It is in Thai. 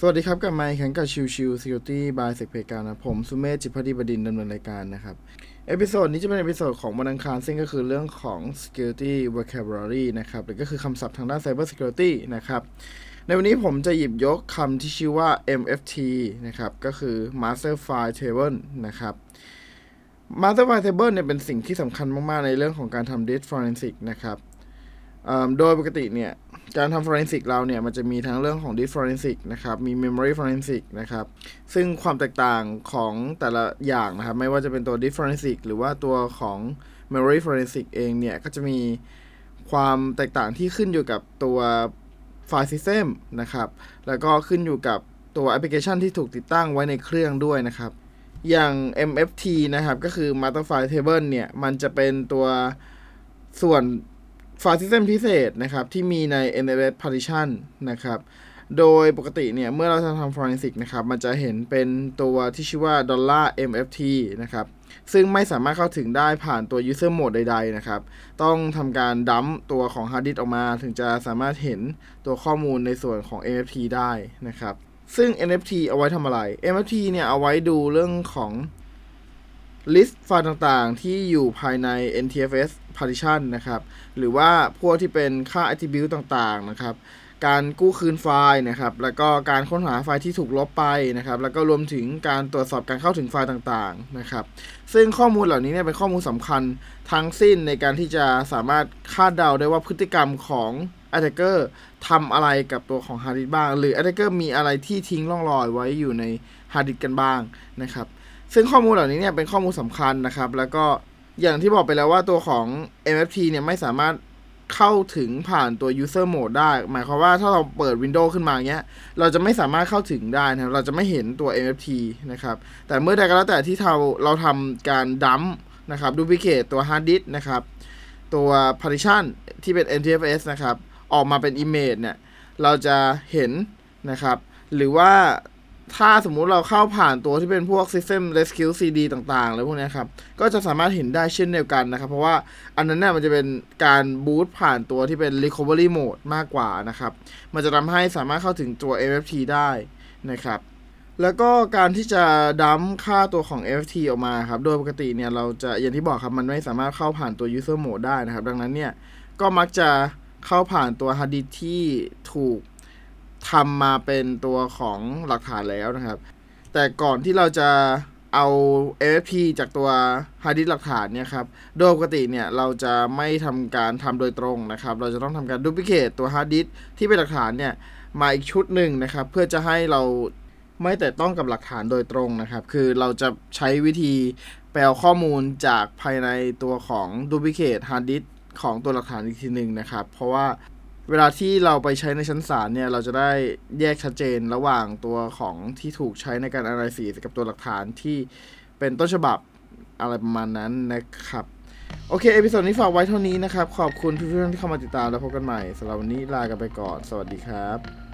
สวัสดีครับกับไมค์แข่งกับชิวชิว Security by s e c p การนะผมสุเมธจิตพัฒบดินดำเนินรายการนะครับ episode นี้จะเป็น episode ของวันอังคารซึ่งก็คือเรื่องของ security vocabulary นะครับหรือก็คือคำศัพท์ทางด้าน cyber security นะครับ ในวันนี้ผมจะหยิบยกคำที่ชื่อว่า MFT นะครับ ก็คือ master file table นะครับ master file table เนี่ยเป็นสิ่งที่สำคัญมาก ๆ ในเรื่องของการทำ data forensic นะครับโดยปกติเนี่ย การทำ forensic เราเนี่ยมันจะมีทั้งเรื่องของ data forensic นะครับมี memory forensic นะครับซึ่งความแตกต่างของแต่ละอย่างนะครับไม่ว่าจะเป็นตัว data forensic หรือว่าตัวของ memory forensic เองเนี่ยก็จะมีความแตกต่างที่ขึ้นอยู่กับตัวไฟล์ system นะครับแล้วก็ขึ้นอยู่กับตัวแอปพลิเคชันที่ถูกติดตั้งไว้ในเครื่องด้วยนะครับ อย่าง MFT นะครับก็คือ Master File Table เนี่ยมันจะเป็นตัวส่วน ไฟล์ System พิเศษนะครับ ที่มีใน NFS Partition นะครับ โดยปกติเนี่ย เมื่อเราจะทำ Forensic นะครับ มันจะเห็นเป็นตัวที่ชื่อว่า $MFT นะครับ ซึ่งไม่สามารถเข้าถึงได้ผ่านตัว User Mode ใด ๆ นะครับ ต้องทำการดัมตัวของ Hard Disk ออกมา ถึงจะสามารถเห็นตัวข้อมูลในส่วนของ MFT ได้นะครับ ซึ่ง NFT เอาไว้ทำอะไร MFT เนี่ยเอาไว้ดูเรื่องของ list ไฟล์ต่างๆ ที่อยู่ภายใน NTFS partition นะครับ หรือว่าพวกที่เป็นค่า attribute ต่างๆ นะครับ การกู้คืนไฟล์นะครับ แล้วก็การค้นหาไฟล์ที่ถูกลบไปนะครับ แล้วก็รวมถึงการตรวจสอบการเข้าถึงไฟล์ต่างๆ นะครับ ซึ่งข้อมูลเหล่านี้เนี่ยเป็นข้อมูลสำคัญทั้งสิ้นในการที่จะสามารถคาดเดาได้ว่าพฤติกรรมของ attacker ทำอะไรกับตัวของ hard disk บ้าง หรือ attacker มีอะไรที่ทิ้งร่องรอยไว้อยู่ใน hard disk กันบ้างนะครับ ซึ่งข้อมูลเหล่านี้เนี่ยเป็นข้อมูลสำคัญนะครับ แล้วก็อย่างที่บอกไปแล้วว่าตัวของ MFT เนี่ยไม่สามารถเข้าถึงผ่านตัว user mode ได้ หมายความว่าถ้าเราเปิด Windows ขึ้นมาเงี้ย เราจะไม่สามารถเข้าถึงได้นะเราจะไม่เห็นตัว MFT นะครับ แต่เมื่อใดก็แล้วแต่ที่เราเราทำการดัมนะครับ duplicate ตัว hard disk นะครับ ตัว partition ที่เป็น NTFS นะครับ ออกมาเป็น image เนี่ย เราจะเห็นนะครับ หรือว่า ถ้าสมมุติเราเข้าผ่านตัวที่เป็นพวก System Rescue CD ต่างๆอะไรพวกนี้ครับ ก็จะสามารถเห็นได้เช่นเดียวกันนะครับ เพราะว่าอันนั้นเนี่ยมันจะเป็นการบูตผ่านตัวที่เป็น Recovery Mode มากกว่านะครับ มันจะทำให้สามารถเข้าถึงตัว MFT ได้นะครับ แล้วก็การที่จะดัมค่าตัวของ FT ออกมาครับ โดยปกติเนี่ยเราจะอย่างที่บอกครับ มันไม่สามารถเข้าผ่านตัว User Mode ได้นะครับ ดังนั้นเนี่ยก็มักจะเข้าผ่านตัว Hard Disk ที่ถูก ทำมาเป็นตัวของหลักฐานแล้วนะครับ แต่ก่อนที่เราจะเอา AFP จากตัว hard disk หลักฐานเนี่ยครับ โดยปกติเนี่ยเราจะไม่ทำการทำโดยตรงนะครับ เราจะต้องทำการ duplicate ตัว hard disk ที่เป็นหลักฐานเนี่ยมาอีกชุดหนึ่งนะครับ เพื่อจะให้เราไม่แต่ต้องกับหลักฐานโดยตรงนะครับ คือเราจะใช้วิธีแปลข้อมูลจากภายในตัวของ duplicate hard disk ของตัวหลักฐานอีกทีหนึ่งนะครับ เพราะว่า เวลาที่เราไปใช้ในชั้นศาลเนี่ย เราจะได้แยกชัดเจนระหว่างตัวของที่ถูกใช้ในการ analysis กับตัวหลักฐานที่เป็นต้นฉบับอะไรประมาณนั้นนะครับ โอเค episode นี้ฝากไว้เท่านี้นะครับ ขอบคุณทุกท่านที่เข้ามาติดตามแล้วพบกันใหม่สำหรับวันนี้ลากันไปก่อน สวัสดีครับ